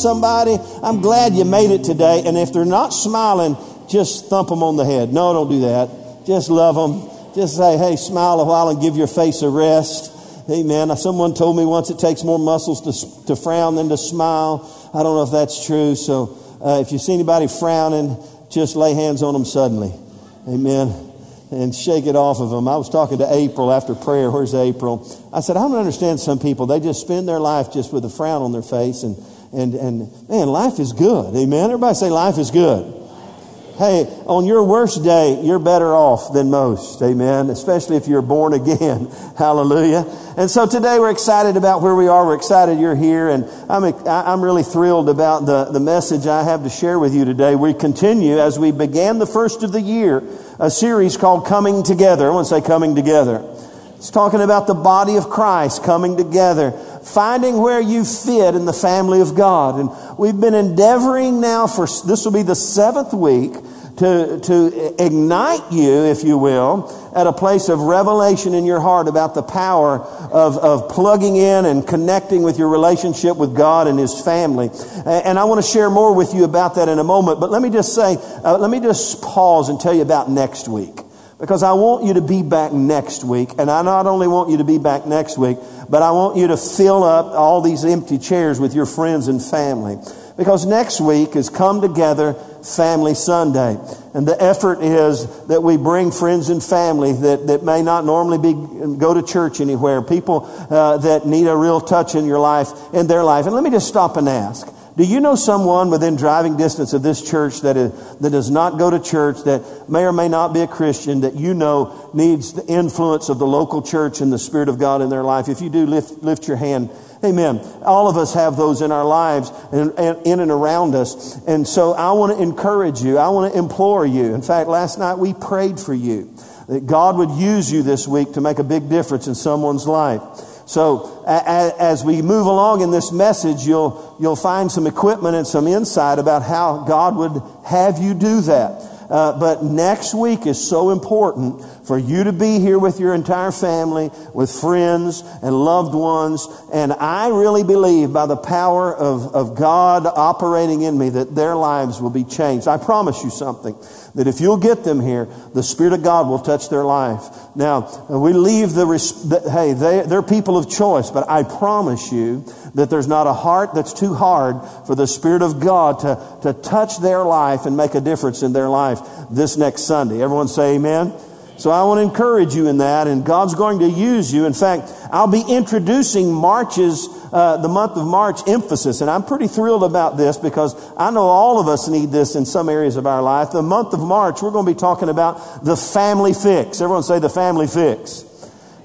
somebody, I'm glad you made it today. And if they're not smiling, just thump them on the head. No, don't do that. Just love them. Just say, hey, smile a while and give your face a rest. Amen. Someone told me once it takes more muscles to, to frown than to smile. I don't know if that's true. So uh, if you see anybody frowning, just lay hands on them suddenly. Amen. And shake it off of them. I was talking to April after prayer. Where's April? I said, I don't understand some people. They just spend their life just with a frown on their face. And, and, and man, life is good. Amen. Everybody say life is good. Hey, on your worst day, you're better off than most. Amen. Especially if you're born again. Hallelujah. And so today we're excited about where we are. We're excited you're here. And I'm, I'm really thrilled about the, the message I have to share with you today. We continue as we began the first of the year, a series called Coming Together. I want to say Coming Together. It's talking about the body of Christ coming together, finding where you fit in the family of God. And we've been endeavoring now for, this will be the seventh week, to, to ignite you, if you will, at a place of revelation in your heart about the power of, of plugging in and connecting with your relationship with God and His family. And I want to share more with you about that in a moment. But let me just say, uh, let me just pause and tell you about next week. Because I want you to be back next week. And I not only want you to be back next week, but I want you to fill up all these empty chairs with your friends and family. Because next week is Come Together Family Sunday. And the effort is that we bring friends and family that, that may not normally be, go to church anywhere. People uh, that need a real touch in your life, in their life. And let me just stop and ask. Do you know someone within driving distance of this church that, is, that does not go to church, that may or may not be a Christian, that you know needs the influence of the local church and the Spirit of God in their life? If you do, lift, lift your hand. Amen. All of us have those in our lives and, and in and around us. And so I want to encourage you. I want to implore you. In fact, last night we prayed for you that God would use you this week to make a big difference in someone's life. So as we move along in this message, you'll, you'll find some equipment and some insight about how God would have you do that. Uh, but next week is so important for you to be here with your entire family, with friends and loved ones. And I really believe by the power of, of God operating in me that their lives will be changed. I promise you something that if you'll get them here, the Spirit of God will touch their life. Now, we leave the, hey, they, they're people of choice, but I promise you that there's not a heart that's too hard for the Spirit of God to, to touch their life and make a difference in their life this next Sunday. Everyone say amen. So I want to encourage you in that, and God's going to use you. In fact, I'll be introducing March's, uh, the month of March emphasis, and I'm pretty thrilled about this because I know all of us need this in some areas of our life. The month of March, we're going to be talking about the family fix. Everyone say the family fix.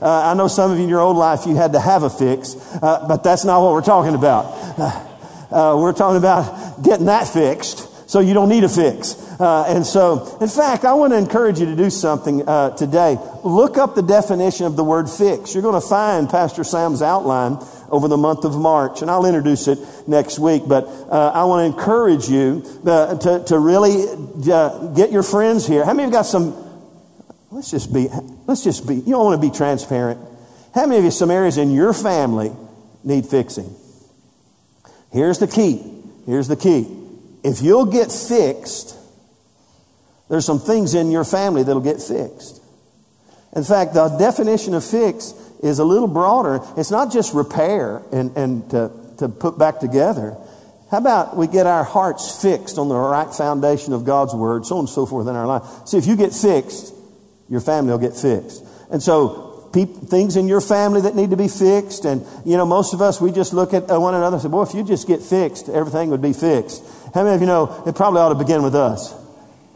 Uh, I know some of you in your old life you had to have a fix, uh, but that's not what we're talking about. Uh, we're talking about getting that fixed so you don't need a fix. Uh, and so, in fact, I want to encourage you to do something uh, today. Look up the definition of the word fix. You're going to find Pastor Sam's outline over the month of March, and I'll introduce it next week. But uh, I want to encourage you uh, to, to really uh, get your friends here. How many of you got some? Let's just be. Let's just be. You don't want to be transparent. How many of you some areas in your family need fixing? Here's the key. Here's the key. If you'll get fixed, there's some things in your family that'll get fixed. In fact, the definition of fix is a little broader. It's not just repair and, and to, to put back together. How about we get our hearts fixed on the right foundation of God's Word, so on and so forth in our life? See, if you get fixed, your family will get fixed. And so, things in your family that need to be fixed, and, you know, most of us, we just look at uh, one another and say, boy, if you just get fixed, everything would be fixed. How many of you know it probably ought to begin with us?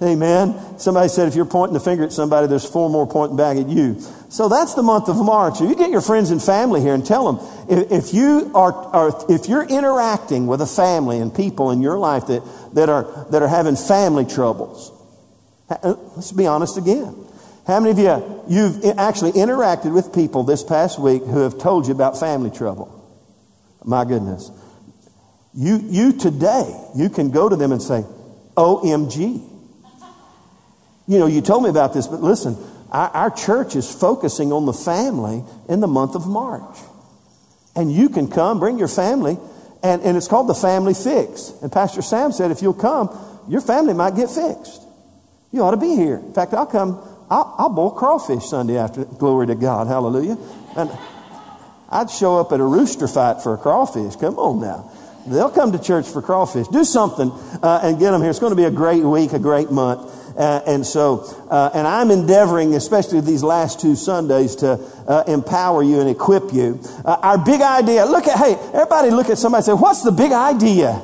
Amen. Somebody said if you're pointing the finger at somebody, there's four more pointing back at you. So that's the month of March. You get your friends and family here and tell them if, you are, are, if you're interacting with a family and people in your life that, that are, that are having family troubles, uh, let's be honest again. How many of you, you've actually interacted with people this past week who have told you about family trouble? My goodness. You, you today, you can go to them and say, OMG. You know, you told me about this, but listen, our, our church is focusing on the family in the month of March. And you can come, bring your family, And, and it's called the Family Fix. And Pastor Sam said, if you'll come, your family might get fixed. You ought to be here. In fact, I'll come, I'll, I'll boil crawfish Sunday after. Glory to God. Hallelujah. And I'd show up at a rooster fight for a crawfish. Come on now. They'll come to church for crawfish. Do something uh, and get them here. It's going to be a great week, a great month. Uh, and so, uh, and I'm endeavoring, especially these last two Sundays, to uh, empower you and equip you. Uh, our big idea, look at, hey, everybody look at somebody and say, what's the big idea?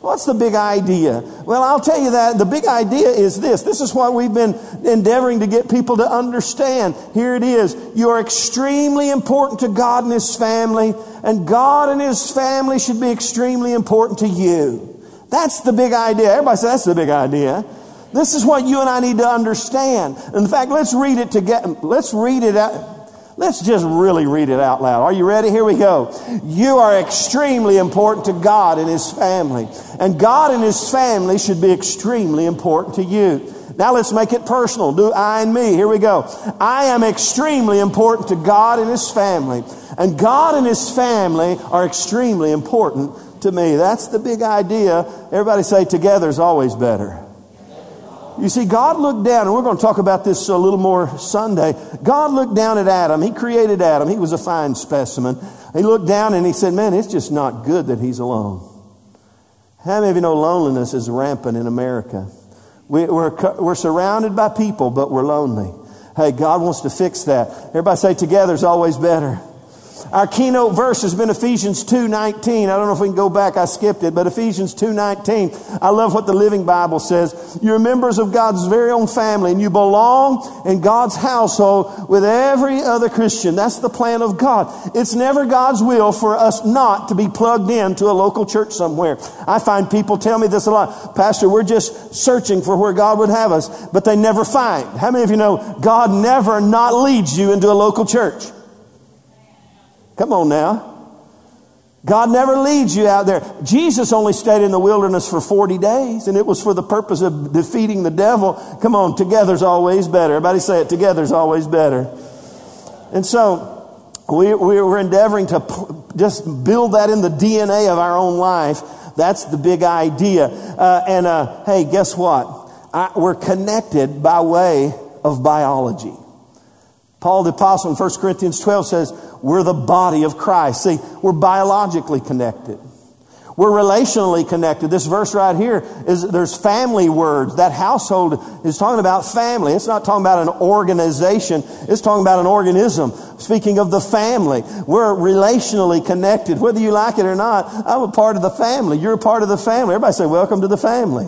What's the big idea? Well, I'll tell you that the big idea is this. This is what we've been endeavoring to get people to understand. Here it is. You are extremely important to God and His family, and God and His family should be extremely important to you. That's the big idea. Everybody says that's the big idea. This is what you and I need to understand. In fact, let's read it together. Let's read it out. Let's just really read it out loud. Are you ready? Here we go. You are extremely important to God and His family. And God and His family should be extremely important to you. Now let's make it personal. Do I and me. Here we go. I am extremely important to God and His family. And God and His family are extremely important to me. That's the big idea. Everybody say together is always better. You see, God looked down, and we're going to talk about this a little more Sunday. God looked down at Adam. He created Adam. He was a fine specimen. He looked down and he said, Man, it's just not good that he's alone. How many of you know loneliness is rampant in America? We, are we're surrounded by people, but we're lonely. Hey, God wants to fix that. Everybody say, Together is always better. Our keynote verse has been Ephesians 2.19. I don't know if we can go back. I skipped it, but Ephesians 2.19. I love what the Living Bible says. You're members of God's very own family and you belong in God's household with every other Christian. That's the plan of God. It's never God's will for us not to be plugged in to a local church somewhere. I find people tell me this a lot. Pastor, we're just searching for where God would have us, but they never find. How many of you know God never not leads you into a local church? Come on now. God never leads you out there. Jesus only stayed in the wilderness for 40 days, and it was for the purpose of defeating the devil. Come on, together's always better. Everybody say it, together's always better. And so, we, we're endeavoring to just build that in the DNA of our own life. That's the big idea. Uh, and uh, hey, guess what? I, we're connected by way of biology. Paul the Apostle in 1 Corinthians 12 says, we're the body of Christ. See, we're biologically connected. We're relationally connected. This verse right here is there's family words. That household is talking about family. It's not talking about an organization. It's talking about an organism. Speaking of the family, we're relationally connected. Whether you like it or not, I'm a part of the family. You're a part of the family. Everybody say, welcome to the family.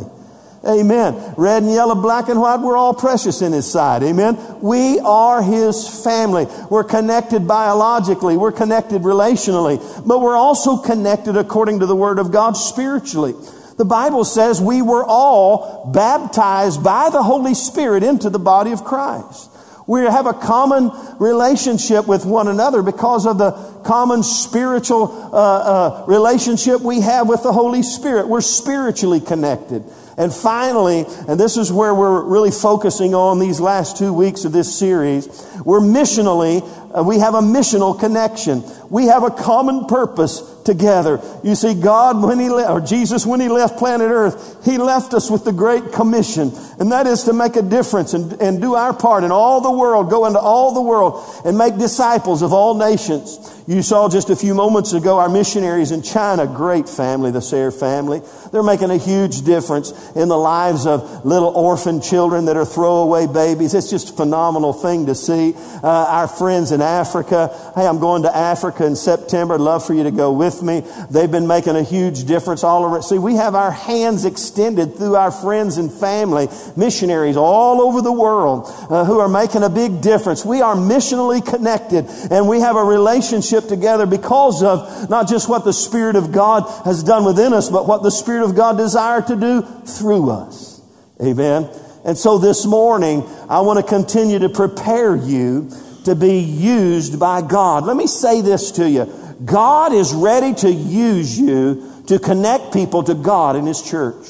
Amen. Red and yellow, black and white, we're all precious in His sight. Amen. We are His family. We're connected biologically. We're connected relationally. But we're also connected according to the Word of God spiritually. The Bible says we were all baptized by the Holy Spirit into the body of Christ. We have a common relationship with one another because of the common spiritual uh, uh, relationship we have with the Holy Spirit. We're spiritually connected. And finally, and this is where we're really focusing on these last two weeks of this series, we're missionally, uh, we have a missional connection. We have a common purpose together. You see, God, when He left, or Jesus, when He left planet Earth, He left us with the Great Commission. And that is to make a difference and, and do our part in all the world, go into all the world and make disciples of all nations. You saw just a few moments ago our missionaries in China, great family, the Sayre family. They're making a huge difference in the lives of little orphan children that are throwaway babies. It's just a phenomenal thing to see. Uh, our friends in Africa. Hey, I'm going to Africa in September. I'd love for you to go with me. They've been making a huge difference all over. See, we have our hands extended through our friends and family, missionaries all over the world uh, who are making a big difference. We are missionally connected and we have a relationship together because of not just what the Spirit of God has done within us, but what the Spirit of God desired to do through us. Amen. And so this morning, I want to continue to prepare you to be used by God. Let me say this to you. God is ready to use you to connect people to God in His church.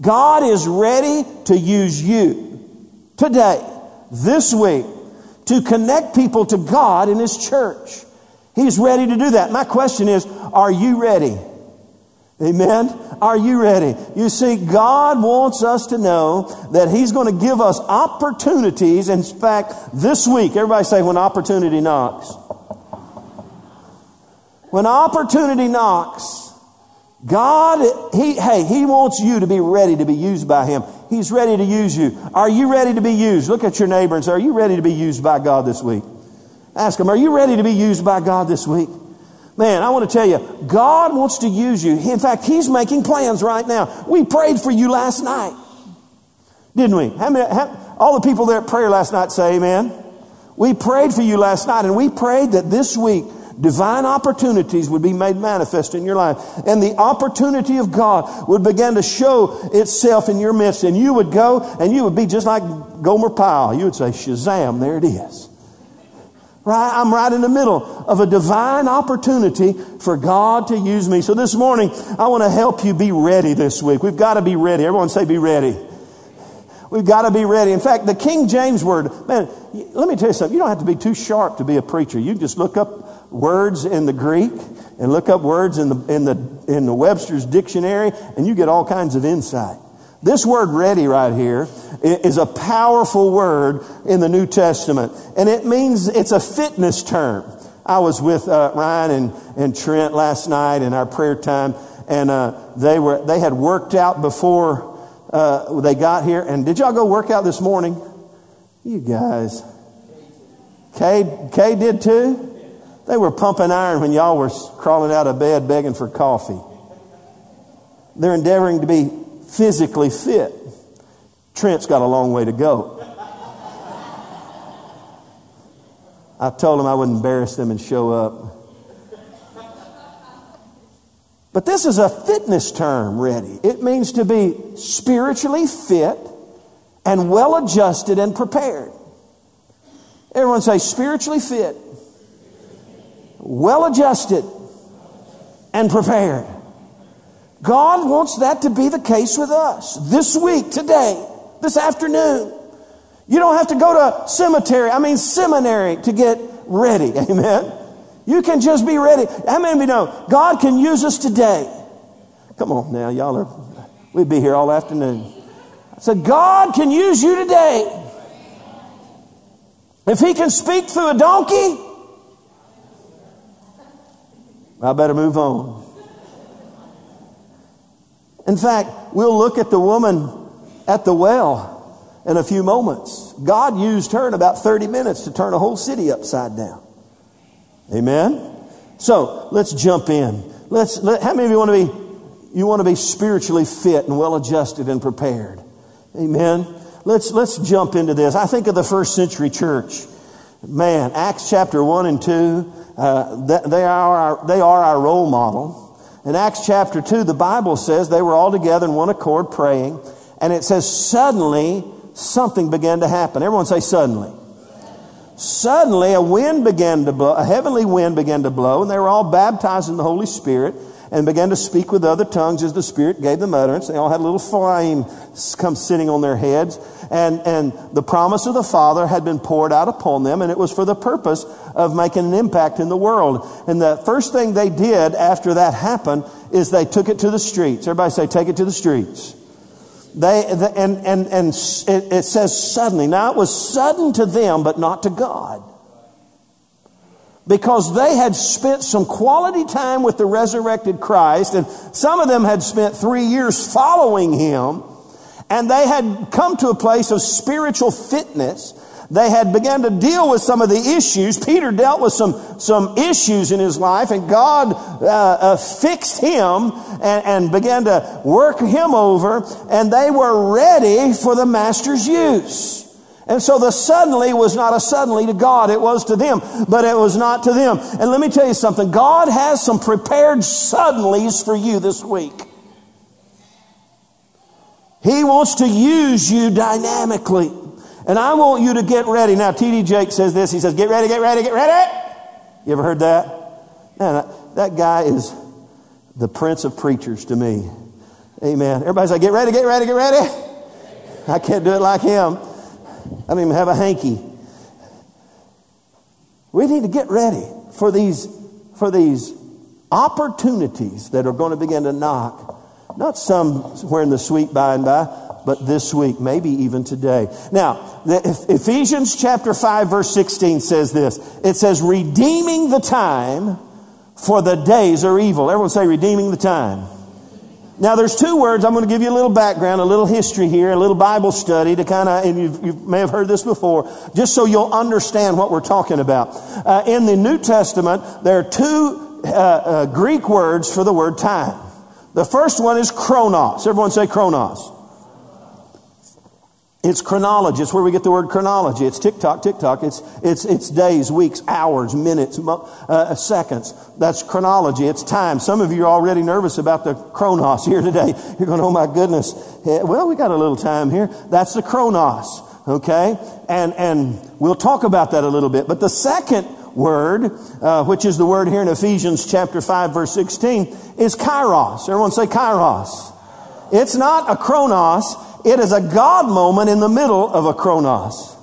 God is ready to use you today, this week, to connect people to God in His church. He's ready to do that. My question is, are you ready? Amen. Are you ready? You see, God wants us to know that He's going to give us opportunities. In fact, this week, everybody say, when opportunity knocks. When opportunity knocks, God, he, hey, He wants you to be ready to be used by Him. He's ready to use you. Are you ready to be used? Look at your neighbor and say, Are you ready to be used by God this week? Ask him, Are you ready to be used by God this week? Man, I want to tell you, God wants to use you. In fact, He's making plans right now. We prayed for you last night, didn't we? How many, how, all the people there at prayer last night say amen. We prayed for you last night, and we prayed that this week divine opportunities would be made manifest in your life. And the opportunity of God would begin to show itself in your midst. And you would go and you would be just like Gomer Pyle. You would say, Shazam, there it is. Right? I'm right in the middle of a divine opportunity for God to use me. So this morning, I want to help you be ready this week. We've got to be ready. Everyone say be ready. We've got to be ready. In fact, the King James word, man, let me tell you something. You don't have to be too sharp to be a preacher. You just look up words in the Greek and look up words in the, in the, in the Webster's dictionary and you get all kinds of insight. This word ready right here is a powerful word in the New Testament. And it means it's a fitness term. I was with uh, Ryan and, and Trent last night in our prayer time, and uh, they, were, they had worked out before uh, they got here. And did y'all go work out this morning? You guys. Kay, Kay did too? They were pumping iron when y'all were crawling out of bed begging for coffee. They're endeavoring to be physically fit. Trent's got a long way to go. I told him I wouldn't embarrass them and show up. But this is a fitness term, ready. It means to be spiritually fit and well adjusted and prepared. Everyone say spiritually fit, well adjusted, and prepared. God wants that to be the case with us this week, today, this afternoon. You don't have to go to cemetery, I mean seminary to get ready. Amen. You can just be ready. How many of you know God can use us today? Come on now, y'all are, we'd be here all afternoon. So God can use you today. If He can speak through a donkey, I better move on. In fact, we'll look at the woman at the well in a few moments. God used her in about 30 minutes to turn a whole city upside down. Amen? So let's jump in. Let's, let, how many of you want to be, you want to be spiritually fit and well adjusted and prepared? Amen? Let's, let's jump into this. I think of the first century church. Man, Acts chapter 1 and 2, uh, they, are our, they are our role model. In Acts chapter 2, the Bible says they were all together in one accord praying, and it says, suddenly something began to happen. Everyone say, suddenly. Suddenly a wind began to blow, a heavenly wind began to blow, and they were all baptized in the Holy Spirit and began to speak with other tongues as the Spirit gave them utterance. They all had a little flame come sitting on their heads. And, and the promise of the Father had been poured out upon them, and it was for the purpose of making an impact in the world. And the first thing they did after that happened is they took it to the streets. Everybody say, take it to the streets. They, and, and, and it, it says suddenly. Now it was sudden to them, but not to God because they had spent some quality time with the resurrected Christ, and some of them had spent three years following him, and they had come to a place of spiritual fitness. They had begun to deal with some of the issues. Peter dealt with some, some issues in his life, and God uh, uh, fixed him and, and began to work him over, and they were ready for the master's use. And so the suddenly was not a suddenly to God, it was to them, but it was not to them. And let me tell you something God has some prepared suddenlies for you this week. He wants to use you dynamically. And I want you to get ready. Now, T.D. Jakes says this. He says, Get ready, get ready, get ready. You ever heard that? Man, that, that guy is the prince of preachers to me. Amen. Everybody's like, Get ready, get ready, get ready. I can't do it like him. I don't even have a hanky. We need to get ready for these for these opportunities that are going to begin to knock, not somewhere in the sweet by and by, but this week, maybe even today. Now, Ephesians chapter 5 verse 16 says this. It says, redeeming the time for the days are evil. Everyone say redeeming the time. Now there's two words. I'm going to give you a little background, a little history here, a little Bible study to kind of, and you may have heard this before, just so you'll understand what we're talking about. Uh, in the New Testament, there are two uh, uh, Greek words for the word time. The first one is chronos. Everyone say chronos. It's chronology. It's where we get the word chronology. It's tick tock, tick tock. It's, it's, it's days, weeks, hours, minutes, uh, seconds. That's chronology. It's time. Some of you are already nervous about the chronos here today. You're going, oh my goodness. Well, we got a little time here. That's the chronos. Okay? And, and we'll talk about that a little bit. But the second word, uh, which is the word here in Ephesians chapter 5 verse 16, is kairos. Everyone say kairos. It's not a chronos. It is a God moment in the middle of a chronos.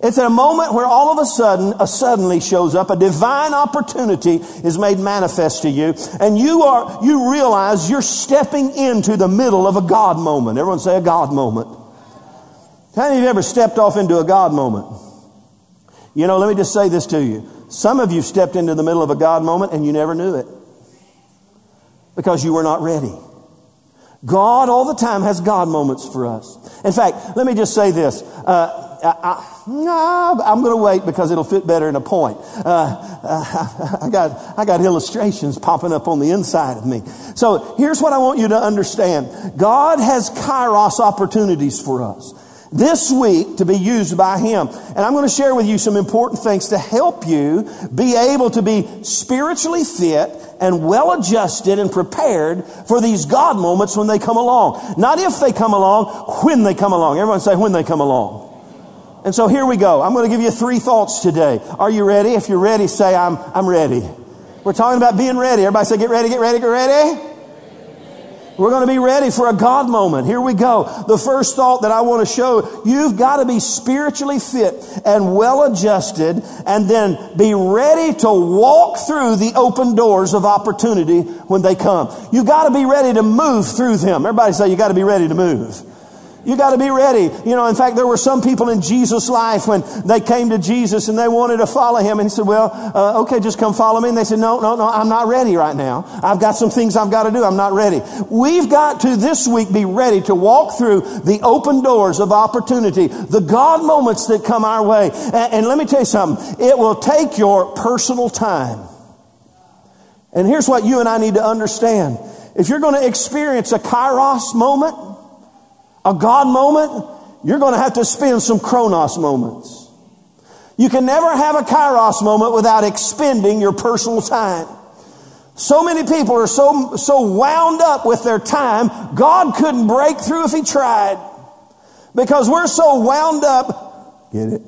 It's a moment where all of a sudden, a suddenly shows up, a divine opportunity is made manifest to you, and you are, you realize you're stepping into the middle of a God moment. Everyone say a God moment. How many of you ever stepped off into a God moment? You know, let me just say this to you. Some of you stepped into the middle of a God moment and you never knew it because you were not ready. God all the time has God moments for us. In fact, let me just say this. Uh, I, am going to wait because it'll fit better in a point. Uh, uh, I got I got illustrations popping up on the inside of me. So here's what I want you to understand: God has kairos opportunities for us this week to be used by Him. And I'm going to share with you some important things to help you be able to be spiritually fit and well adjusted and prepared for these God moments when they come along. Not if they come along, when they come along. Everyone say when they come along. And so here we go. I'm going to give you three thoughts today. Are you ready? If you're ready, say I'm, I'm ready. We're talking about being ready. Everybody say get ready, get ready, get ready. We're going to be ready for a God moment. Here we go. The first thought that I want to show, you've got to be spiritually fit and well adjusted and then be ready to walk through the open doors of opportunity when they come. You've got to be ready to move through them. Everybody say you got to be ready to move. You got to be ready. You know, in fact, there were some people in Jesus' life when they came to Jesus and they wanted to follow him. And he said, well, uh, okay, just come follow me. And they said, no, no, no, I'm not ready right now. I've got some things I've got to do. I'm not ready. We've got to this week be ready to walk through the open doors of opportunity, the God moments that come our way. And, and let me tell you something. It will take your personal time. And here's what you and I need to understand. If you're going to experience a kairos moment, a God moment, you're going to have to spend some chronos moments. You can never have a kairos moment without expending your personal time. So many people are so, so wound up with their time, God couldn't break through if He tried. Because we're so wound up, get it?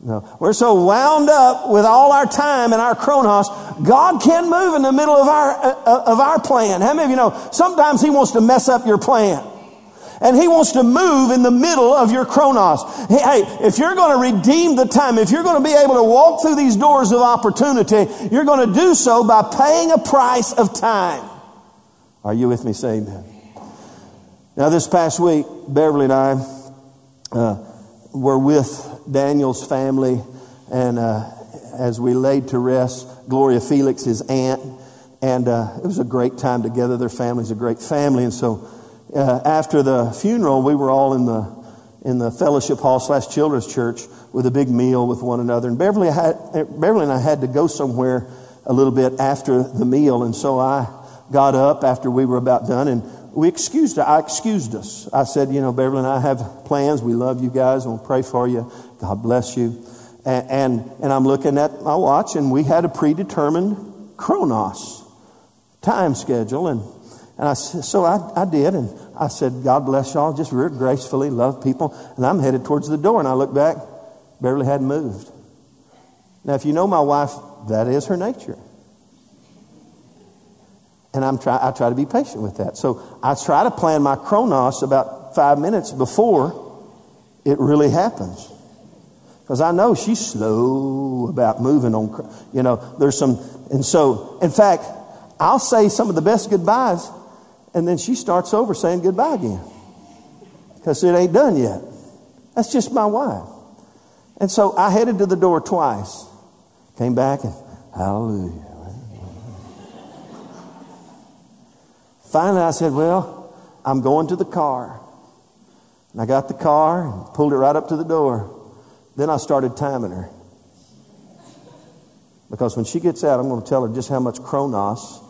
No. We're so wound up with all our time and our chronos, God can move in the middle of our, uh, of our plan. How many of you know, sometimes He wants to mess up your plan. And he wants to move in the middle of your chronos. Hey, if you're going to redeem the time, if you're going to be able to walk through these doors of opportunity, you're going to do so by paying a price of time. Are you with me? Say amen. Now, this past week, Beverly and I uh, were with Daniel's family, and uh, as we laid to rest, Gloria Felix, his aunt, and uh, it was a great time together. Their family's a great family, and so uh, after the funeral, we were all in the in the fellowship hall slash children's church with a big meal with one another. And Beverly, had, Beverly and I had to go somewhere a little bit after the meal, and so I got up after we were about done, and we excused. I excused us. I said, you know, Beverly and I have plans. We love you guys, and we'll pray for you. God bless you. And and, and I'm looking at my watch, and we had a predetermined chronos time schedule, and and I, so I, I did, and I said, God bless y'all, just real gracefully, love people. And I'm headed towards the door, and I look back, Beverly hadn't moved. Now, if you know my wife, that is her nature. And I'm try, I try to be patient with that. So I try to plan my chronos about five minutes before it really happens. Because I know she's slow about moving on, you know, there's some, and so, in fact, I'll say some of the best goodbyes, and then she starts over saying goodbye again. Because it ain't done yet. That's just my wife. And so I headed to the door twice. Came back and hallelujah. Finally, I said, Well, I'm going to the car. And I got the car and pulled it right up to the door. Then I started timing her. Because when she gets out, I'm going to tell her just how much chronos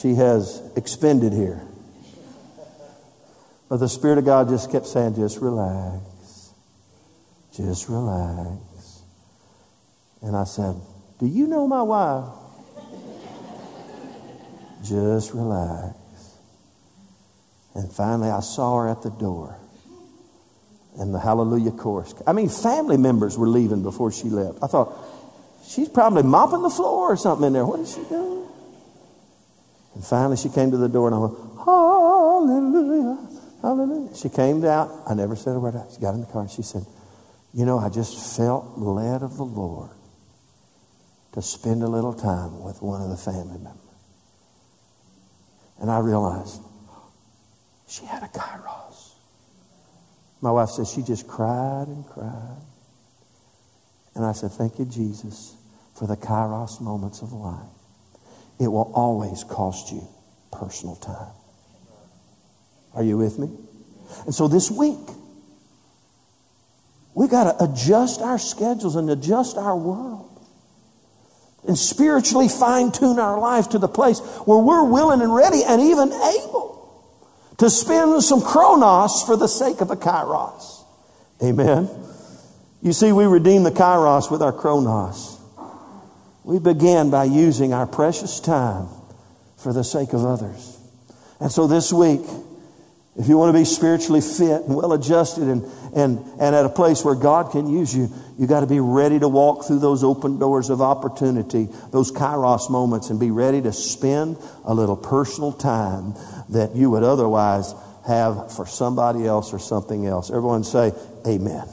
she has expended here. But the Spirit of God just kept saying, just relax. Just relax. And I said, Do you know my wife? just relax. And finally, I saw her at the door. And the Hallelujah chorus. I mean, family members were leaving before she left. I thought, she's probably mopping the floor or something in there. What is she doing? And finally, she came to the door, and I went, Hallelujah, Hallelujah. She came out. I never said a word. She got in the car, and she said, You know, I just felt led of the Lord to spend a little time with one of the family members. And I realized she had a kairos. My wife says she just cried and cried. And I said, Thank you, Jesus, for the kairos moments of life. It will always cost you personal time. Are you with me? And so this week, we got to adjust our schedules and adjust our world and spiritually fine tune our life to the place where we're willing and ready and even able to spend some chronos for the sake of a kairos. Amen. You see, we redeem the kairos with our chronos. We began by using our precious time for the sake of others. And so this week, if you want to be spiritually fit and well adjusted and, and, and at a place where God can use you, you got to be ready to walk through those open doors of opportunity, those kairos moments, and be ready to spend a little personal time that you would otherwise have for somebody else or something else. Everyone say, Amen.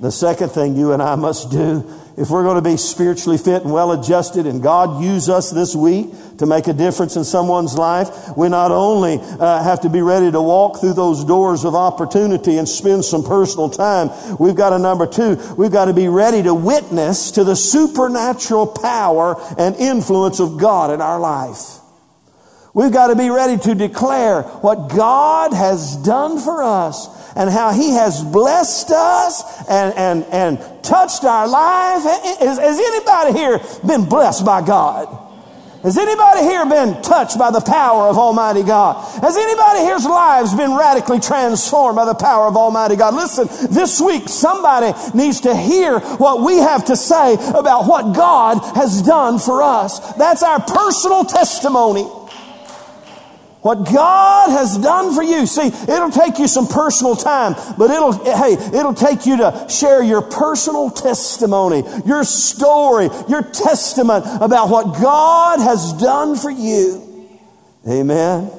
The second thing you and I must do if we're going to be spiritually fit and well adjusted and God use us this week to make a difference in someone's life, we not only uh, have to be ready to walk through those doors of opportunity and spend some personal time, we've got a number two, we've got to be ready to witness to the supernatural power and influence of God in our life. We've got to be ready to declare what God has done for us and how He has blessed us and, and, and touched our lives. Has, has anybody here been blessed by God? Has anybody here been touched by the power of Almighty God? Has anybody here's lives been radically transformed by the power of Almighty God? Listen, this week somebody needs to hear what we have to say about what God has done for us. That's our personal testimony. What God has done for you. See, it'll take you some personal time, but it'll, hey, it'll take you to share your personal testimony, your story, your testament about what God has done for you. Amen.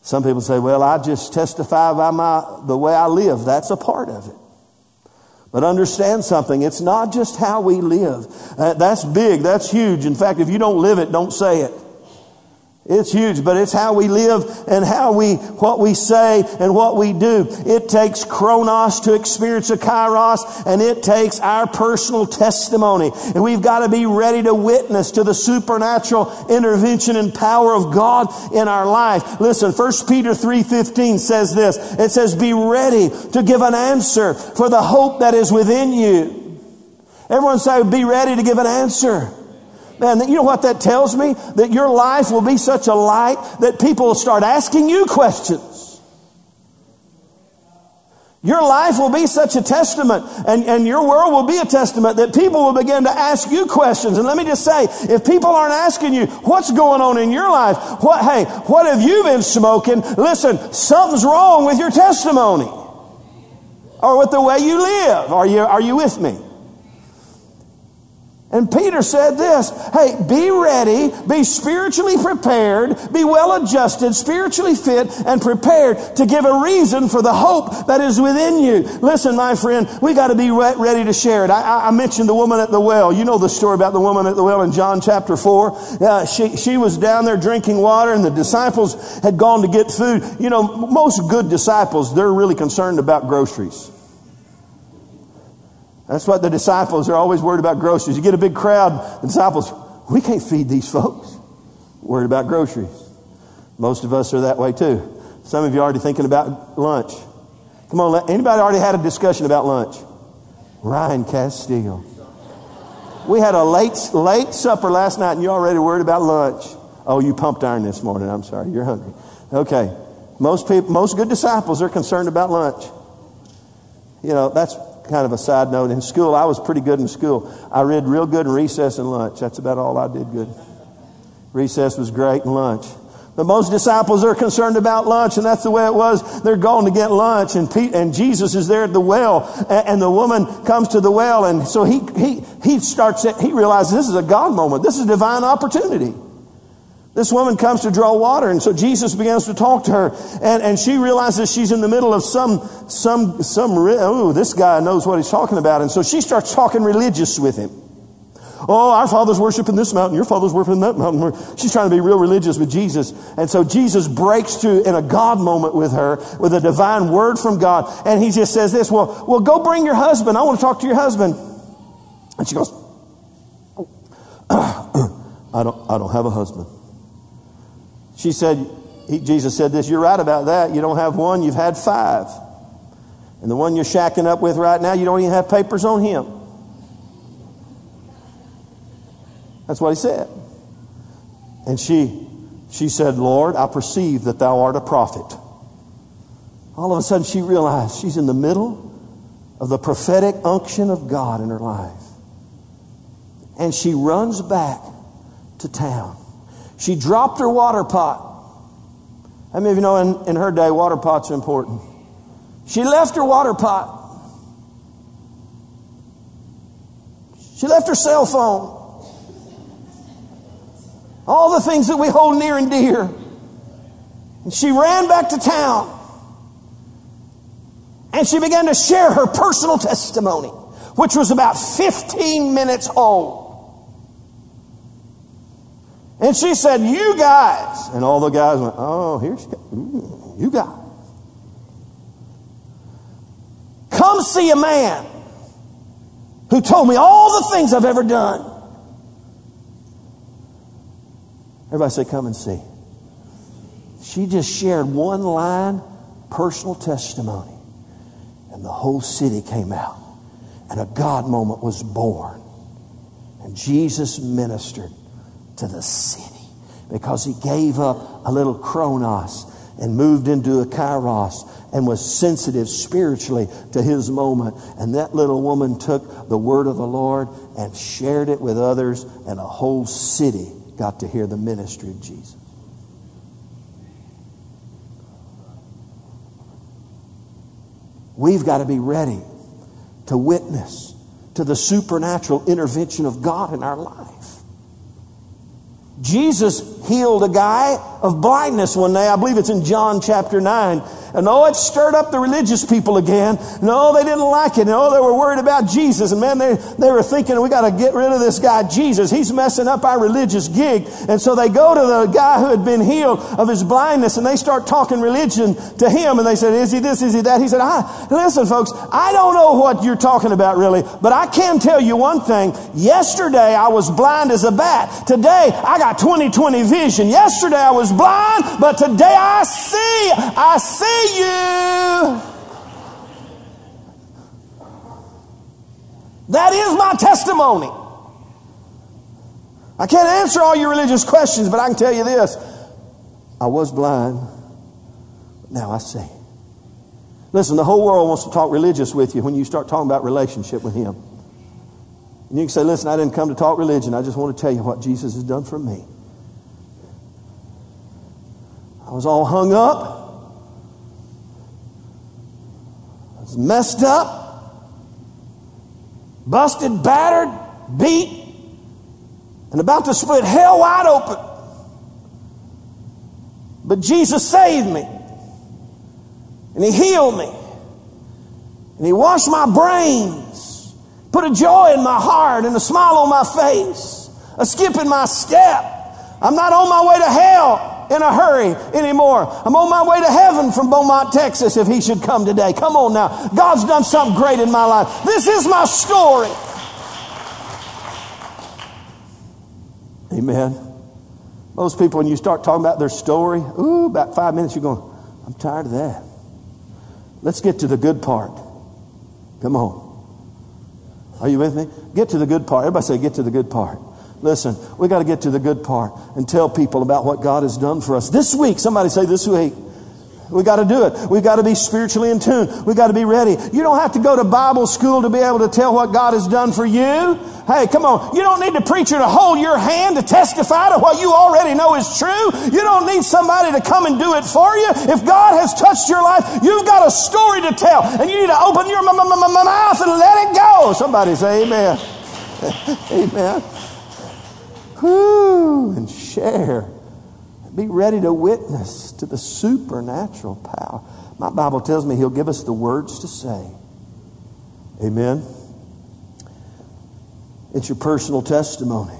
Some people say, well, I just testify by my, the way I live. That's a part of it. But understand something. It's not just how we live. Uh, that's big. That's huge. In fact, if you don't live it, don't say it. It's huge, but it's how we live and how we, what we say and what we do. It takes chronos to experience a kairos and it takes our personal testimony. And we've got to be ready to witness to the supernatural intervention and power of God in our life. Listen, 1 Peter 3.15 says this. It says, be ready to give an answer for the hope that is within you. Everyone say, be ready to give an answer. Man, you know what that tells me? That your life will be such a light that people will start asking you questions. Your life will be such a testament and, and your world will be a testament that people will begin to ask you questions. And let me just say, if people aren't asking you, what's going on in your life? What, hey, what have you been smoking? Listen, something's wrong with your testimony or with the way you live. Are you, are you with me? And Peter said this, hey, be ready, be spiritually prepared, be well adjusted, spiritually fit, and prepared to give a reason for the hope that is within you. Listen, my friend, we got to be re- ready to share it. I, I, mentioned the woman at the well. You know the story about the woman at the well in John chapter 4. Uh, she, she was down there drinking water and the disciples had gone to get food. You know, most good disciples, they're really concerned about groceries. That's what the disciples are always worried about groceries. You get a big crowd, the disciples, we can't feed these folks. Worried about groceries. Most of us are that way too. Some of you are already thinking about lunch. Come on, anybody already had a discussion about lunch? Ryan Castile. We had a late, late supper last night and you already worried about lunch. Oh, you pumped iron this morning. I'm sorry. You're hungry. Okay. Most people, most good disciples are concerned about lunch. You know, that's kind of a side note. In school, I was pretty good in school. I read real good in recess and lunch. That's about all I did good. Recess was great and lunch. But most disciples are concerned about lunch, and that's the way it was. They're going to get lunch, and, Pete, and Jesus is there at the well, and, and, the woman comes to the well, and so he, he, he starts, he realizes this is a God moment. This is a divine opportunity. This woman comes to draw water, and so Jesus begins to talk to her, and, and she realizes she's in the middle of some, some, some, oh, this guy knows what he's talking about, and so she starts talking religious with him. Oh, our father's worshiping this mountain, your father's worshiping that mountain. She's trying to be real religious with Jesus. And so Jesus breaks through in a God moment with her, with a divine word from God, and he just says this, well, well, go bring your husband. I want to talk to your husband. And she goes, I don't, I don't have a husband. She said, he, Jesus said this, you're right about that. You don't have one, you've had five. And the one you're shacking up with right now, you don't even have papers on him. That's what he said. And she, she said, Lord, I perceive that thou art a prophet. All of a sudden, she realized she's in the middle of the prophetic unction of God in her life. And she runs back to town. She dropped her water pot. How many of you know in, in her day, water pots are important? She left her water pot. She left her cell phone. All the things that we hold near and dear. And she ran back to town. And she began to share her personal testimony, which was about 15 minutes old. And she said, You guys. And all the guys went, Oh, here she goes. Mm, you guys. Come see a man who told me all the things I've ever done. Everybody say, Come and see. She just shared one line, personal testimony. And the whole city came out. And a God moment was born. And Jesus ministered to the city because he gave up a little chronos and moved into a kairos and was sensitive spiritually to his moment. And that little woman took the word of the Lord and shared it with others, and a whole city got to hear the ministry of Jesus. We've got to be ready to witness to the supernatural intervention of God in our life. Jesus healed a guy of blindness one day. I believe it's in John chapter 9. And oh, it stirred up the religious people again. No, they didn't like it. No, they were worried about Jesus. And man, they, they were thinking, we got to get rid of this guy, Jesus. He's messing up our religious gig. And so they go to the guy who had been healed of his blindness and they start talking religion to him. And they said, is he this? Is he that? He said, I, listen, folks, I don't know what you're talking about really, but I can tell you one thing. Yesterday I was blind as a bat. Today I got 20/20 vision. Yesterday I was blind, but today I see. I see you. That is my testimony. I can't answer all your religious questions, but I can tell you this. I was blind, but now I see. Listen, the whole world wants to talk religious with you when you start talking about relationship with Him. And you can say, listen, I didn't come to talk religion. I just want to tell you what Jesus has done for me. I was all hung up. Messed up, busted, battered, beat, and about to split hell wide open. But Jesus saved me. And He healed me. And He washed my brains, put a joy in my heart and a smile on my face, a skip in my step. I'm not on my way to hell in a hurry anymore. I'm on my way to heaven from Beaumont, Texas, if He should come today. Come on now. God's done something great in my life. This is my story. Amen. Most people, when you start talking about their story, ooh, about five minutes, you're going, I'm tired of that. Let's get to the good part. Come on. Are you with me? Get to the good part. Everybody say, get to the good part. Listen, we got to get to the good part and tell people about what God has done for us. This week, somebody say this week, we got to do it. We got to be spiritually in tune. We got to be ready. You don't have to go to Bible school to be able to tell what God has done for you. Hey, come on. You don't need the preacher to hold your hand to testify to what you already know is true. You don't need somebody to come and do it for you. If God has touched your life, you've got a story to tell, and you need to open your mouth and let it go. Somebody say amen. amen. Whoo, and share. Be ready to witness to the supernatural power. My Bible tells me He'll give us the words to say. Amen. It's your personal testimony.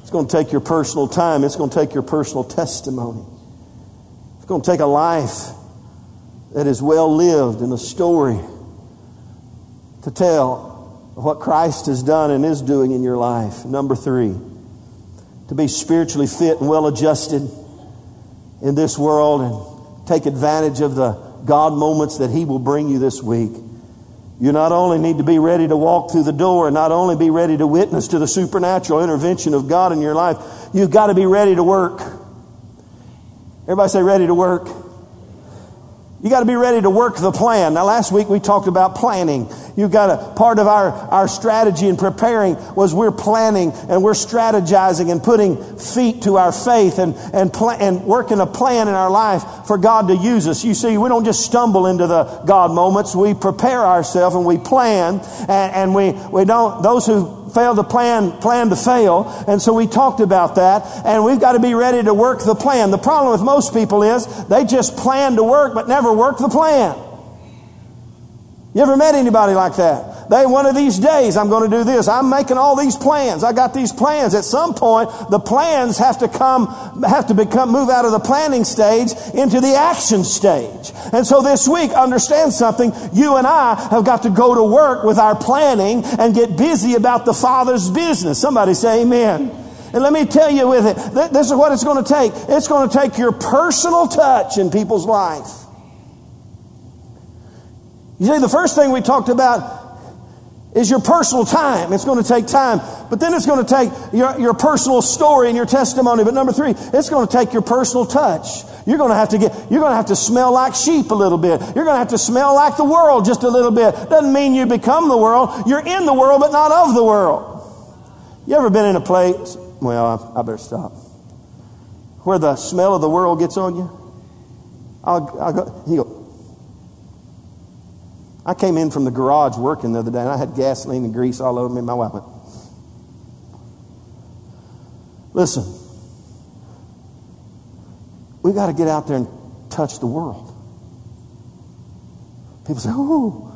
It's going to take your personal time. It's going to take your personal testimony. It's going to take a life that is well lived and a story to tell what Christ has done and is doing in your life. Number three to be spiritually fit and well adjusted in this world and take advantage of the God moments that He will bring you this week. You not only need to be ready to walk through the door and not only be ready to witness to the supernatural intervention of God in your life, you've got to be ready to work. Everybody say, ready to work. You got to be ready to work the plan. Now, last week we talked about planning. You've got a part of our, our strategy in preparing was we're planning and we're strategizing and putting feet to our faith and, and, pl- and working a plan in our life for God to use us. You see, we don't just stumble into the God moments. We prepare ourselves and we plan and, and we, we don't, those who fail to plan, plan to fail. And so we talked about that. And we've got to be ready to work the plan. The problem with most people is they just plan to work but never work the plan. You ever met anybody like that? They, one of these days, I'm going to do this. I'm making all these plans. I got these plans. At some point, the plans have to come, have to become, move out of the planning stage into the action stage. And so this week, understand something. You and I have got to go to work with our planning and get busy about the Father's business. Somebody say amen. And let me tell you with it, this is what it's going to take. It's going to take your personal touch in people's life. You see, the first thing we talked about is your personal time. It's going to take time. But then it's going to take your, your personal story and your testimony. But number three, it's going to take your personal touch. You're going to have to get, you're going to have to smell like sheep a little bit. You're going to have to smell like the world just a little bit. Doesn't mean you become the world. You're in the world, but not of the world. You ever been in a place? Well, I, better stop. Where the smell of the world gets on you? I'll, I'll go, go, I came in from the garage working the other day and I had gasoline and grease all over me. My went, Listen, we got to get out there and touch the world. People say, Oh,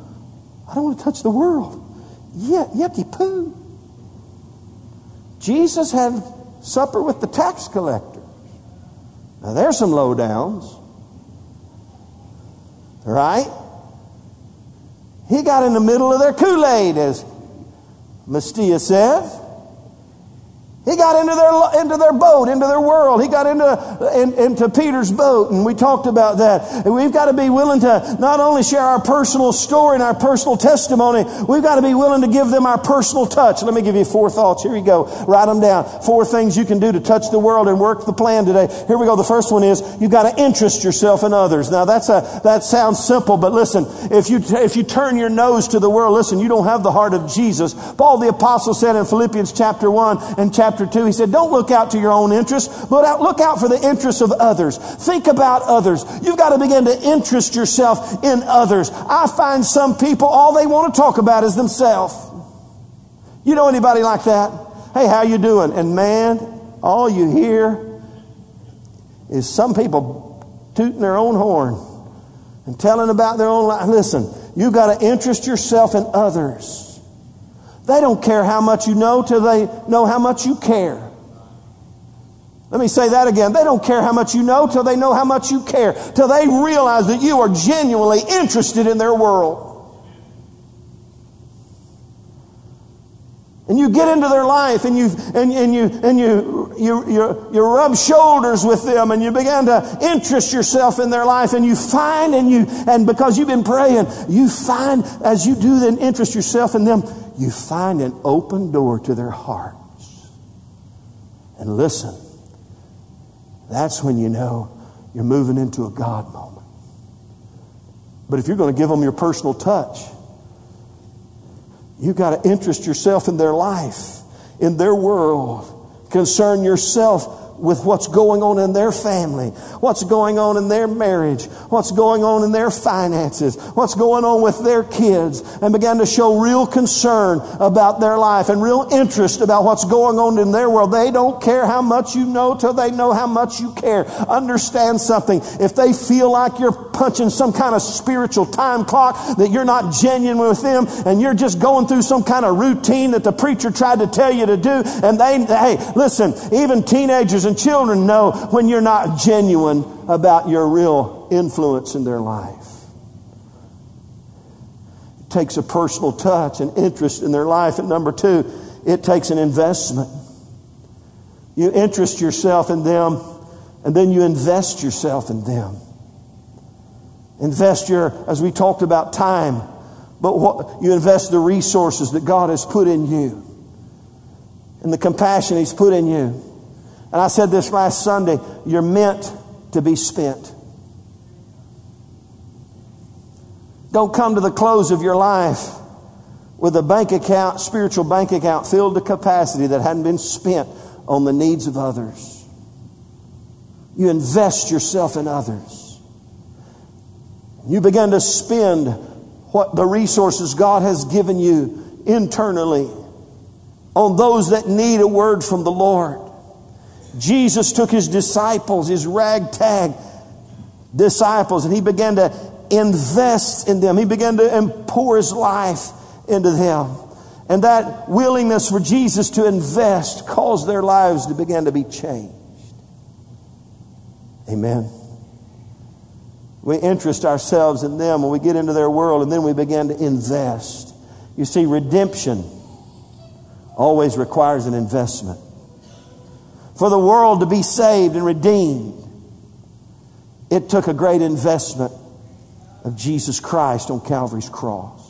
I don't want to touch the world. Yeah, yucky poo. Jesus had supper with the tax collector. Now, there's some lowdowns. Right? He got in the middle of their Kool Aid, as Mestia says. He got into their, into their boat, into their world. He got into, in, into Peter's boat, and we talked about that. And we've got to be willing to not only share our personal story and our personal testimony, we've got to be willing to give them our personal touch. Let me give you four thoughts. Here you go. Write them down. Four things you can do to touch the world and work the plan today. Here we go. The first one is you've got to interest yourself in others. Now that's a, that sounds simple, but listen, if you, if you turn your nose to the world, listen, you don't have the heart of Jesus. Paul the apostle said in Philippians chapter 1 and chapter chapter 2, he said, Don't look out to your own interests, but look out for the interests of others. Think about others. You've got to begin to interest yourself in others. I find some people, all they want to talk about is themselves. You know anybody like that? Hey, how you doing? And man, all you hear is some people tooting their own horn and telling about their own life. Listen, you've got to interest yourself in others. They don't care how much you know till they know how much you care. Let me say that again. They don't care how much you know till they know how much you care, till they realize that you are genuinely interested in their world. And you get into their life and you, and, and you, and you, you, you, you rub shoulders with them and you begin to interest yourself in their life and you find and you, and because you've been praying, you find as you do then interest yourself in them, you find an open door to their hearts. And listen, that's when you know you're moving into a God moment. But if you're going to give them your personal touch, you've got to interest yourself in their life, in their world. Concern yourself with what's going on in their family, what's going on in their marriage, what's going on in their finances, what's going on with their kids, and began to show real concern about their life and real interest about what's going on in their world. They don't care how much you know till they know how much you care. Understand something. If they feel like you're punching some kind of spiritual time clock, that you're not genuine with them, and you're just going through some kind of routine that the preacher tried to tell you to do, and they, hey, listen, even teenagers and children know when you're not genuine about your real influence in their life. It takes a personal touch and interest in their life. And number two, it takes an investment. You interest yourself in them, and then you invest yourself in them. Invest your, as we talked about, time, but what, you invest the resources that God has put in you and the compassion He's put in you. And I said this last Sunday you're meant to be spent. Don't come to the close of your life with a bank account, spiritual bank account filled to capacity that hadn't been spent on the needs of others. You invest yourself in others. You begin to spend what the resources God has given you internally on those that need a word from the Lord. Jesus took his disciples, his ragtag disciples, and he began to invest in them. He began to pour his life into them. And that willingness for Jesus to invest caused their lives to begin to be changed. Amen. We interest ourselves in them when we get into their world, and then we begin to invest. You see, redemption always requires an investment for the world to be saved and redeemed, it took a great investment of Jesus Christ on Calvary's cross.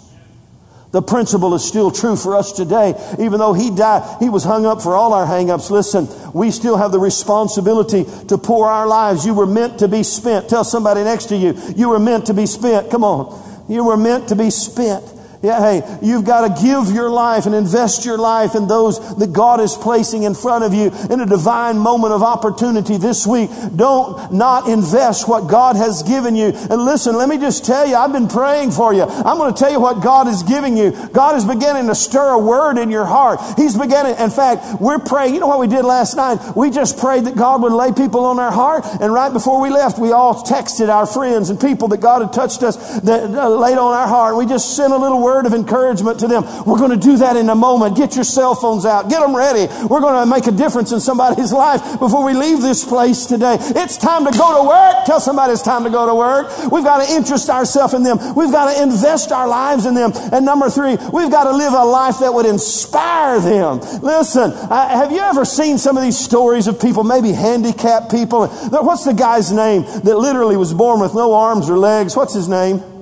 The principle is still true for us today. Even though he died, he was hung up for all our hangups. Listen, we still have the responsibility to pour our lives. You were meant to be spent. Tell somebody next to you, you were meant to be spent. Come on. You were meant to be spent. Yeah, hey, you've got to give your life and invest your life in those that God is placing in front of you in a divine moment of opportunity this week. Don't not invest what God has given you. And listen, let me just tell you, I've been praying for you. I'm going to tell you what God is giving you. God is beginning to stir a word in your heart. He's beginning, in fact, we're praying. You know what we did last night? We just prayed that God would lay people on our heart. And right before we left, we all texted our friends and people that God had touched us that uh, laid on our heart. We just sent a little word of encouragement to them. We're going to do that in a moment. Get your cell phones out. Get them ready. We're going to make a difference in somebody's life before we leave this place today. It's time to go to work. Tell somebody it's time to go to work. We've got to interest ourselves in them. We've got to invest our lives in them. And number three, we've got to live a life that would inspire them. Listen, have you ever seen some of these stories of people, maybe handicapped people? What's the guy's name that literally was born with no arms or legs? What's his name?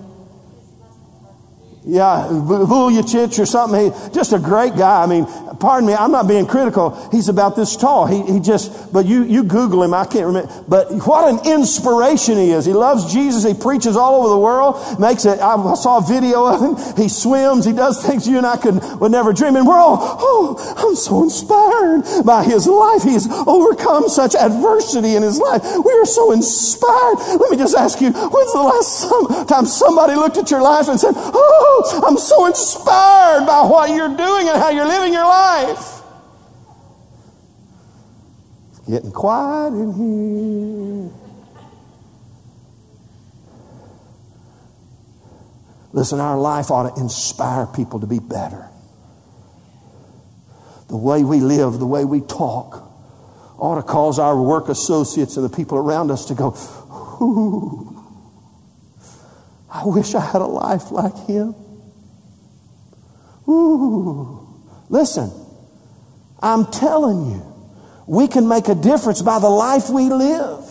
Yeah, Vuljicic or something. He, just a great guy. I mean, pardon me, I'm not being critical. He's about this tall. He, he just, but you, you Google him. I can't remember. But what an inspiration he is. He loves Jesus. He preaches all over the world. Makes it, I saw a video of him. He swims. He does things you and I could, would never dream. And we're all, oh, I'm so inspired by his life. He's overcome such adversity in his life. We are so inspired. Let me just ask you, when's the last time somebody looked at your life and said, oh, I'm so inspired by what you're doing and how you're living your life. Getting quiet in here. Listen, our life ought to inspire people to be better. The way we live, the way we talk, ought to cause our work associates and the people around us to go, Ooh, I wish I had a life like him. Ooh. Listen, I'm telling you, we can make a difference by the life we live.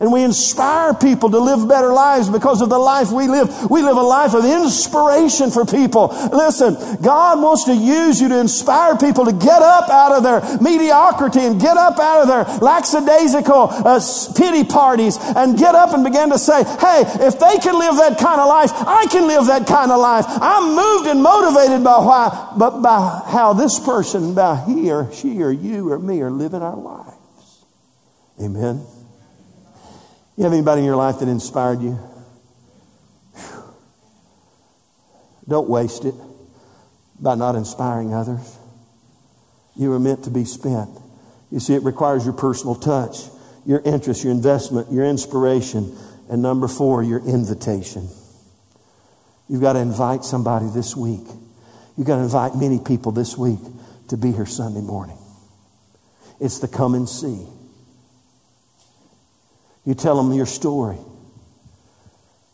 And we inspire people to live better lives because of the life we live. We live a life of inspiration for people. Listen, God wants to use you to inspire people to get up out of their mediocrity and get up out of their lackadaisical uh, pity parties and get up and begin to say, hey, if they can live that kind of life, I can live that kind of life. I'm moved and motivated by why, but by how this person, by he or she or you or me are living our lives. Amen. You have anybody in your life that inspired you? Whew. Don't waste it by not inspiring others. You were meant to be spent. You see, it requires your personal touch, your interest, your investment, your inspiration, and number four, your invitation. You've got to invite somebody this week. You've got to invite many people this week to be here Sunday morning. It's the come and see. You tell them your story.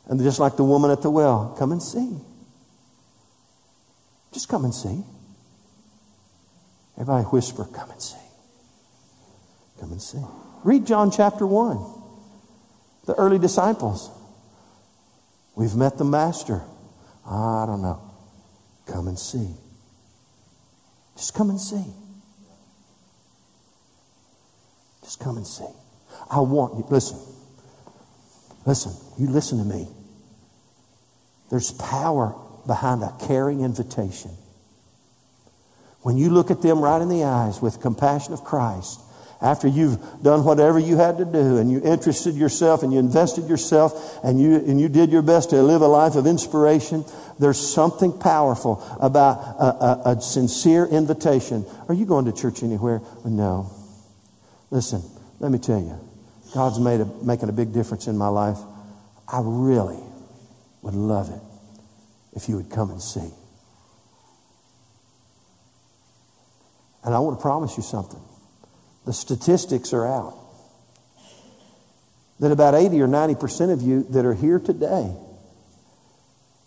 And just like the woman at the well, come and see. Just come and see. Everybody whisper, come and see. Come and see. Read John chapter 1. The early disciples. We've met the master. I don't know. Come and see. Just come and see. Just come and see. I want you. Listen. Listen. You listen to me. There's power behind a caring invitation. When you look at them right in the eyes with compassion of Christ, after you've done whatever you had to do and you interested yourself and you invested yourself and you, and you did your best to live a life of inspiration, there's something powerful about a, a, a sincere invitation. Are you going to church anywhere? No. Listen, let me tell you. God's made a, making a big difference in my life. I really would love it if you would come and see. And I want to promise you something. The statistics are out that about 80 or 90% of you that are here today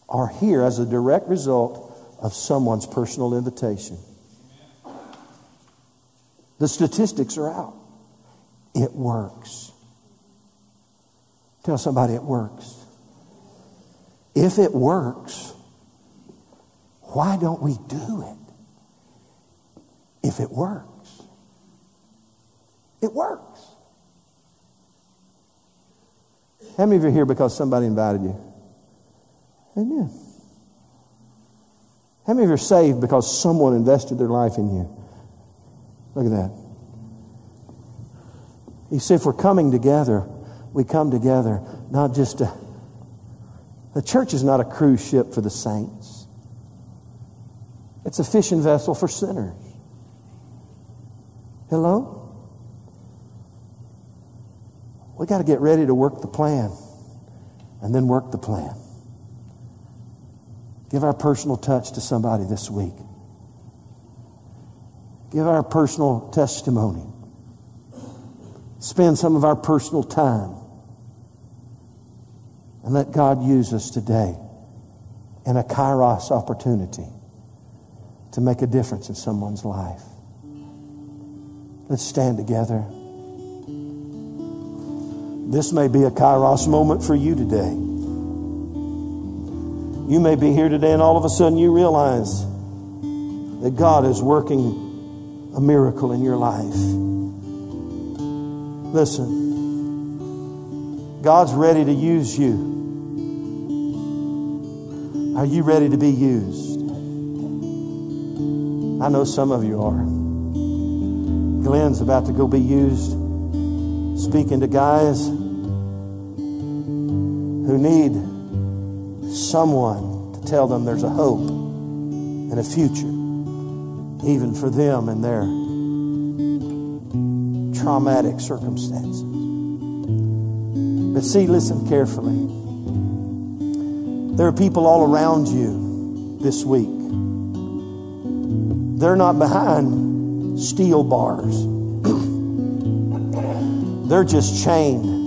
are here as a direct result of someone's personal invitation. The statistics are out. It works. Tell somebody it works. If it works, why don't we do it? If it works, it works. How many of you are here because somebody invited you? Amen. How many of you are saved because someone invested their life in you? Look at that. You see, if we're coming together, we come together not just to. The church is not a cruise ship for the saints, it's a fishing vessel for sinners. Hello? We got to get ready to work the plan and then work the plan. Give our personal touch to somebody this week. Give our personal testimony. Spend some of our personal time and let God use us today in a kairos opportunity to make a difference in someone's life. Let's stand together. This may be a kairos moment for you today. You may be here today and all of a sudden you realize that God is working a miracle in your life. Listen, God's ready to use you. Are you ready to be used? I know some of you are. Glenn's about to go be used speaking to guys who need someone to tell them there's a hope and a future, even for them and their traumatic circumstances. But see, listen carefully. There are people all around you this week. They're not behind steel bars. They're just chained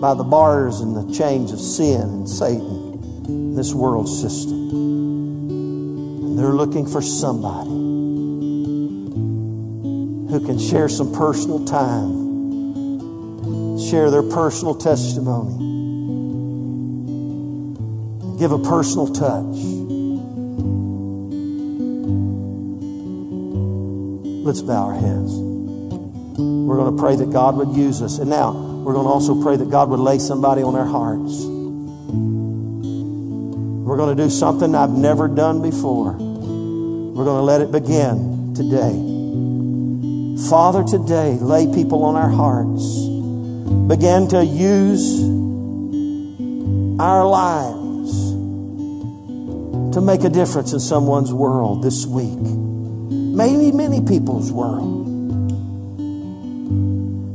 by the bars and the chains of sin and Satan, this world system. And they're looking for somebody who can share some personal time, share their personal testimony, give a personal touch. Let's bow our heads. We're going to pray that God would use us. And now, we're going to also pray that God would lay somebody on our hearts. We're going to do something I've never done before. We're going to let it begin today. Father, today, lay people on our hearts. Begin to use our lives to make a difference in someone's world this week. Maybe many people's world.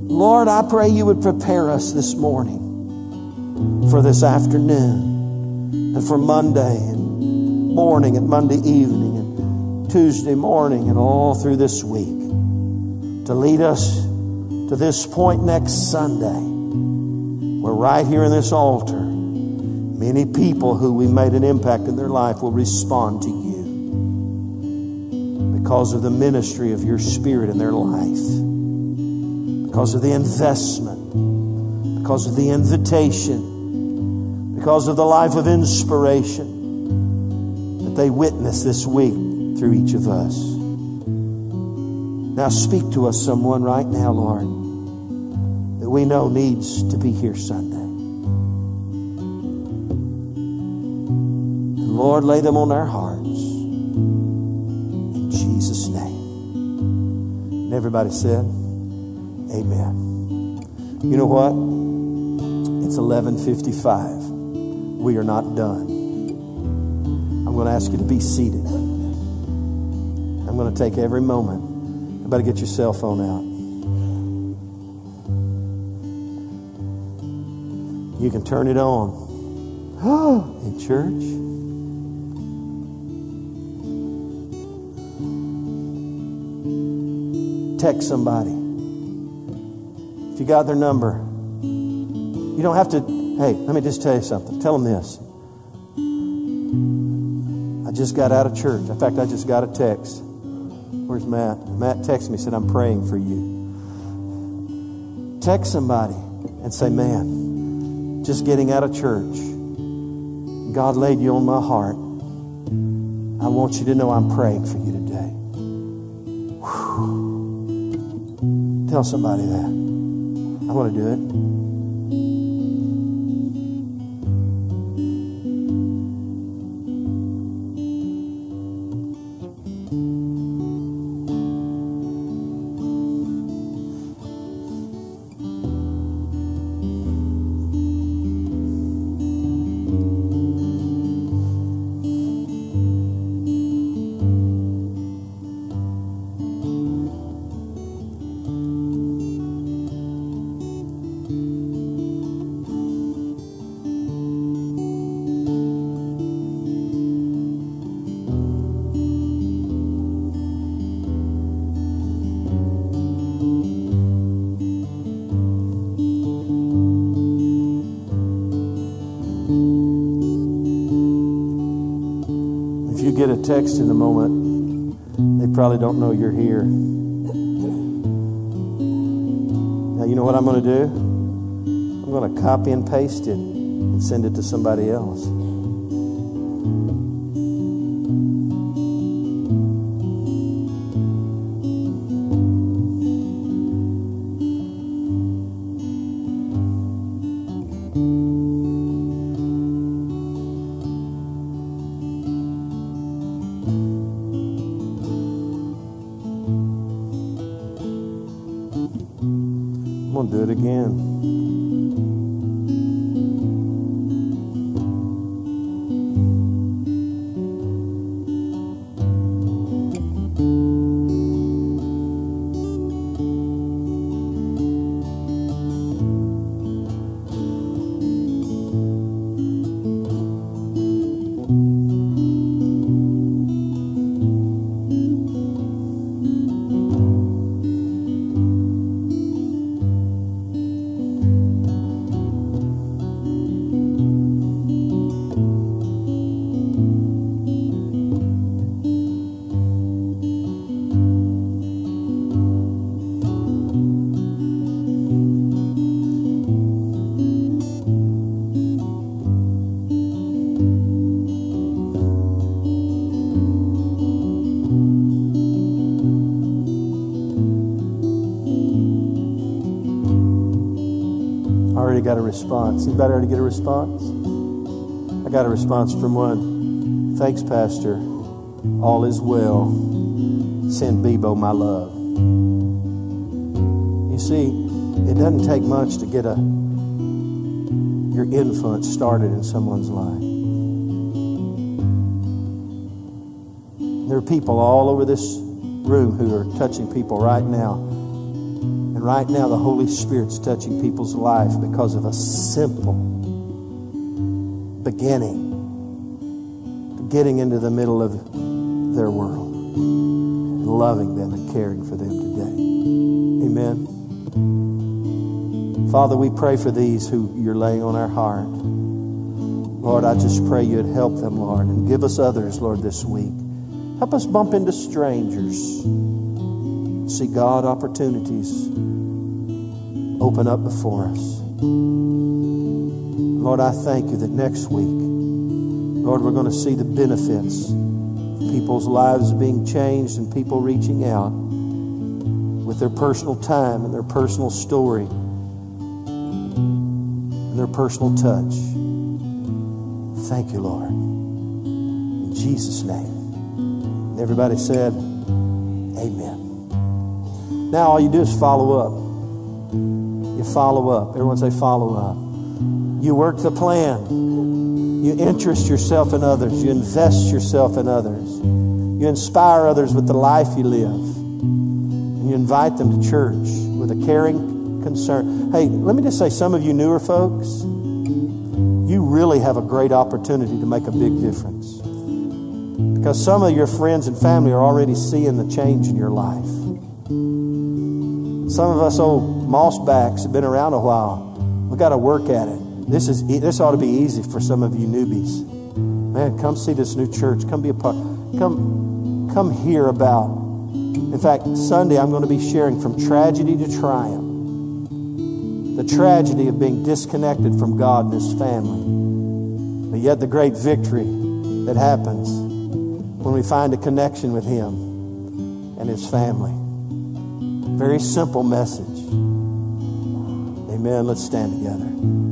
Lord, I pray you would prepare us this morning for this afternoon and for Monday and morning and Monday evening and Tuesday morning and all through this week to lead us to this point next Sunday where right here in this altar, many people who we made an impact in their life will respond to you because of the ministry of your Spirit in their life because of the investment, because of the invitation, because of the life of inspiration that they witness this week through each of us. Now speak to us, someone, right now, Lord, that we know needs to be here Sunday. And Lord, lay them on our hearts. In Jesus' name. And everybody said, Amen. You know what? It's 11:55. We are not done. I'm going to ask you to be seated. I'm going to take every moment. Everybody get your cell phone out. You can turn it on. In church. Text somebody If you got their number. You don't have to, hey, let me just tell you something. Tell them this. I just got out of church. In fact, I just got a text. Matt? Matt texted me, said, I'm praying for you. Text somebody and say, man, just getting out of church. God laid you on my heart. I want you to know I'm praying for you today. Whew. Tell somebody that. I want to do it. Text in a moment, they probably don't know you're here. Now, you know what I'm going to do? I'm going to copy and paste it and send it to somebody else. Response. Anybody already get a response? I got a response from one. Thanks, Pastor. All is well. Send Bebo my love. You see, it doesn't take much to get a your influence started in someone's life. There are people all over this room who are touching people right now. And right now, the Holy Spirit's touching people's life because of a simple beginning, getting into the middle of their world, and loving them and caring for them today. Amen. Father, we pray for these who you're laying on our heart. Lord, I just pray you'd help them, Lord, and give us others, Lord, this week. Help us bump into strangers. See God opportunities open up before us. Lord, I thank you that next week, Lord, we're going to see the benefits of people's lives being changed and people reaching out with their personal time and their personal story and their personal touch. Thank you, Lord. In Jesus' name. And everybody said. Now all you do is follow up. You follow up. Everyone say, follow up. You work the plan. You interest yourself in others. You invest yourself in others. You inspire others with the life you live. And you invite them to church with a caring concern. Hey, let me just say, some of you newer folks, you really have a great opportunity to make a big difference. Because some of your friends and family are already seeing the change in your life. Some of us old mossbacks have been around a while. We've got to work at it. This is this ought to be easy for some of you newbies. Man, come see this new church. Come be a part. Come, come hear about. In fact, Sunday I'm going to be sharing from tragedy to triumph. The tragedy of being disconnected from God and His family, but yet the great victory that happens when we find a connection with Him and His family. Very simple message. Amen. Let's stand together.